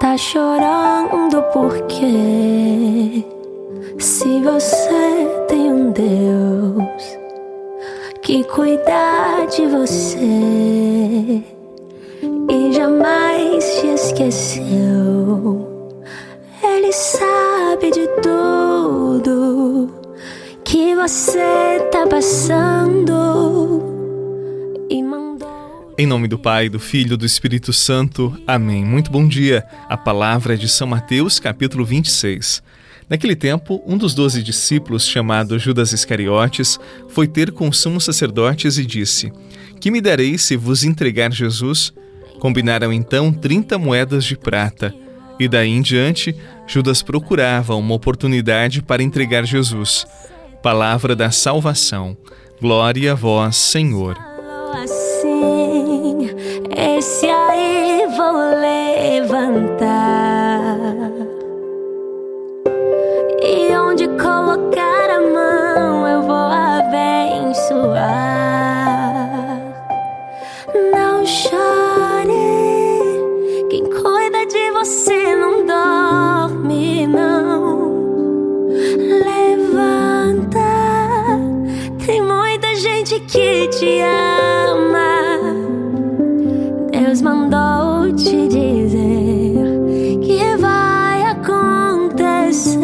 Tá chorando porque se você tem um Deus que cuida de você e jamais te esqueceu, Ele sabe de tudo que você tá passando em nome do Pai, do Filho e do Espírito Santo. Amém. Muito bom dia. A palavra é de São Mateus, capítulo 26. Naquele tempo, um dos doze discípulos, chamado Judas Iscariotes, foi ter com os sumos sacerdotes e disse: Que me dareis se vos entregar Jesus? Combinaram então trinta moedas de prata. E daí em diante, Judas procurava uma oportunidade para entregar Jesus. Palavra da salvação. Glória a vós, Senhor. Esse aí vou levantar. E onde colocar a mão eu vou abençoar. Não chore, quem cuida de você não dorme, não. Levanta, tem muita gente que te ama. Deus mandou te dizer que vai acontecer.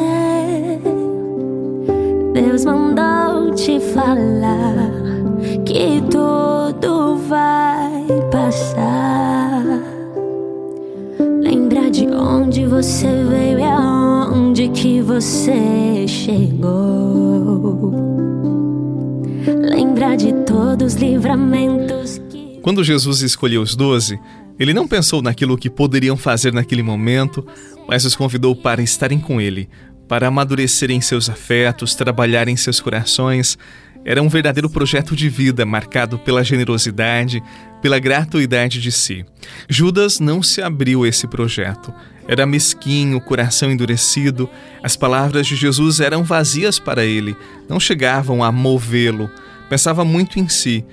Deus mandou te falar que tudo vai passar. Lembra de onde você veio e aonde que você chegou. Lembra de todos os livramentos quando Jesus escolheu os doze, ele não pensou naquilo que poderiam fazer naquele momento, mas os convidou para estarem com ele, para amadurecerem seus afetos, trabalharem seus corações. Era um verdadeiro projeto de vida marcado pela generosidade, pela gratuidade de si. Judas não se abriu a esse projeto. Era mesquinho, coração endurecido. As palavras de Jesus eram vazias para ele, não chegavam a movê-lo. Pensava muito em si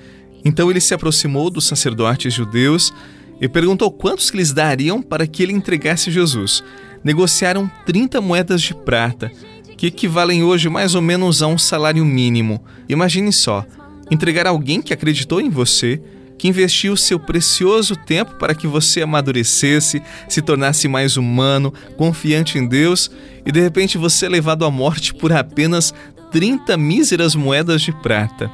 então ele se aproximou dos sacerdotes judeus e perguntou quantos que lhes dariam para que ele entregasse Jesus. Negociaram 30 moedas de prata, que equivalem hoje mais ou menos a um salário mínimo. Imagine só, entregar alguém que acreditou em você, que investiu seu precioso tempo para que você amadurecesse, se tornasse mais humano, confiante em Deus, e de repente você é levado à morte por apenas 30 míseras moedas de prata.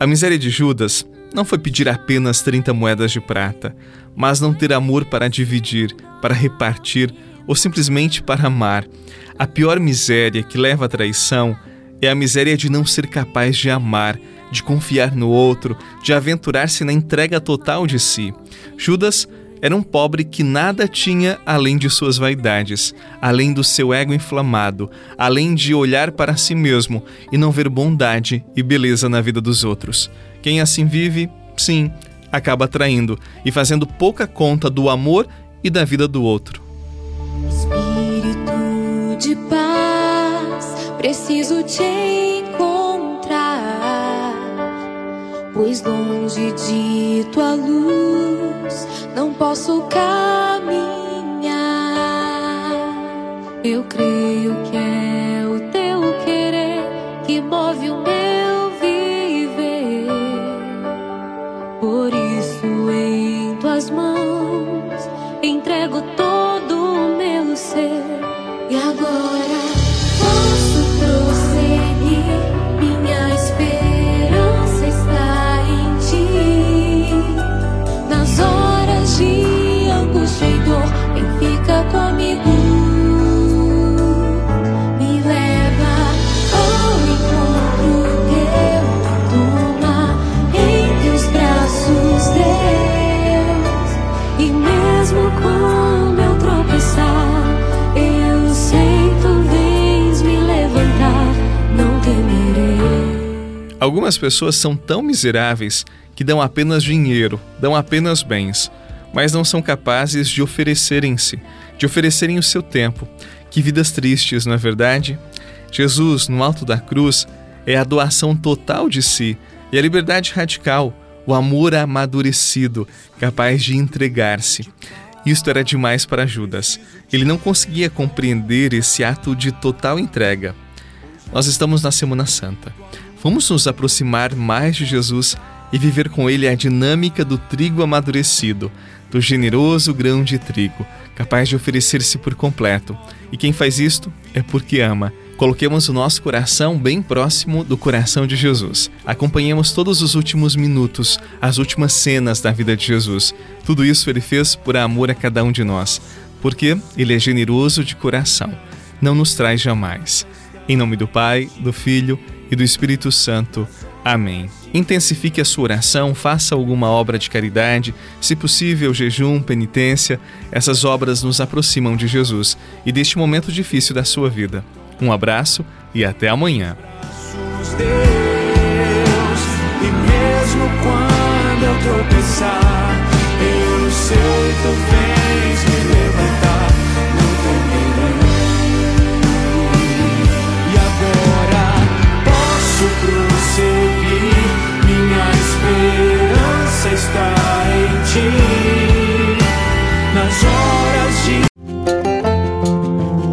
A miséria de Judas não foi pedir apenas 30 moedas de prata, mas não ter amor para dividir, para repartir ou simplesmente para amar. A pior miséria que leva à traição é a miséria de não ser capaz de amar, de confiar no outro, de aventurar-se na entrega total de si. Judas era um pobre que nada tinha além de suas vaidades, além do seu ego inflamado, além de olhar para si mesmo e não ver bondade e beleza na vida dos outros. Quem assim vive, sim, acaba traindo e fazendo pouca conta do amor e da vida do outro. Espírito de paz, preciso te encontrar, pois longe de tua luz não posso caminhar. Eu creio que é o teu querer que move o meu viver. Por isso, em tuas mãos, entrego todo o meu ser. E agora Algumas pessoas são tão miseráveis que dão apenas dinheiro, dão apenas bens mas não são capazes de oferecerem-se, de oferecerem o seu tempo. Que vidas tristes, não é verdade? Jesus, no alto da cruz, é a doação total de si e a liberdade radical, o amor amadurecido, capaz de entregar-se. Isto era demais para Judas. Ele não conseguia compreender esse ato de total entrega. Nós estamos na Semana Santa. Vamos nos aproximar mais de Jesus e viver com ele a dinâmica do trigo amadurecido, do generoso grão de trigo, capaz de oferecer-se por completo. E quem faz isto é porque ama. Coloquemos o nosso coração bem próximo do coração de Jesus. Acompanhemos todos os últimos minutos, as últimas cenas da vida de Jesus. Tudo isso ele fez por amor a cada um de nós, porque ele é generoso de coração. Não nos traz jamais. Em nome do Pai, do Filho do Espírito Santo. Amém. Intensifique a sua oração, faça alguma obra de caridade, se possível, jejum, penitência. Essas obras nos aproximam de Jesus e deste momento difícil da sua vida. Um abraço e até amanhã. Deus,